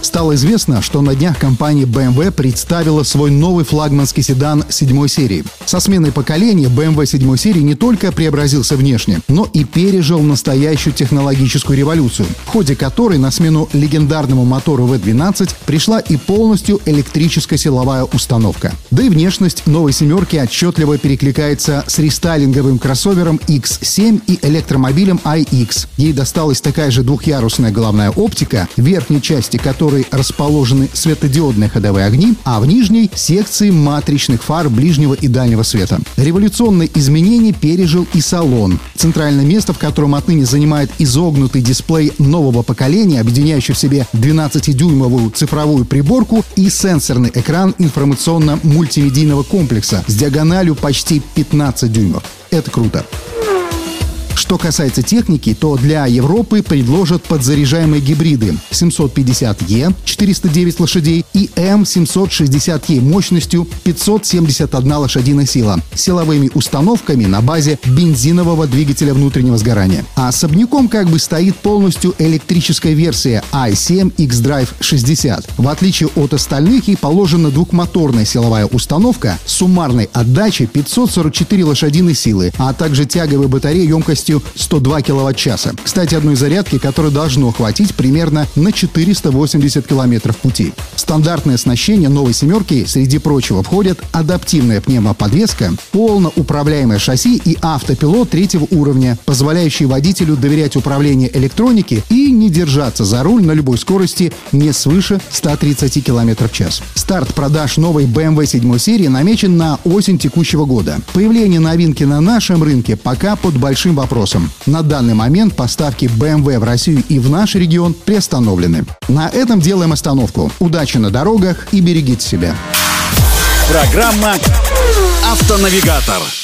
Стало известно, что на днях компания BMW представила свой новый флагманский седан седьмой серии. Со сменой поколения BMW седьмой серии не только преобразился внешне, но и пережил настоящую технологическую революцию, в ходе которой на смену легендарному мотору V12 пришла и полностью электрическая силовая установка. Да и внешность новой семерки отчетливо перекликается с рестайлинговым кроссовером X7 и электромобилем iX. Ей досталась такая же двухъярусная головная оптика, верхней части которой которой расположены светодиодные ходовые огни, а в нижней — секции матричных фар ближнего и дальнего света. Революционные изменения пережил и салон. Центральное место, в котором отныне занимает изогнутый дисплей нового поколения, объединяющий в себе 12-дюймовую цифровую приборку и сенсорный экран информационно-мультимедийного комплекса с диагональю почти 15 дюймов. Это круто. Что касается техники, то для Европы предложат подзаряжаемые гибриды 750E 409 лошадей и M760E мощностью 571 лошадиная сила силовыми установками на базе бензинового двигателя внутреннего сгорания. А особняком как бы стоит полностью электрическая версия i7 X-Drive 60. В отличие от остальных, ей положена двухмоторная силовая установка с суммарной отдачей 544 лошадиные силы, а также тяговой батареей емкостью мощностью 102 киловатт-часа. Кстати, одной зарядки, которой должно хватить примерно на 480 километров пути. Стандартное оснащение новой «семерки» среди прочего входят адаптивная пневмоподвеска, полноуправляемое шасси и автопилот третьего уровня, позволяющий водителю доверять управлению электроники и не держаться за руль на любой скорости не свыше 130 км в час. Старт продаж новой BMW 7 серии намечен на осень текущего года. Появление новинки на нашем рынке пока под большим вопросом вопросом. На данный момент поставки BMW в Россию и в наш регион приостановлены. На этом делаем остановку. Удачи на дорогах и берегите себя. Программа «Автонавигатор».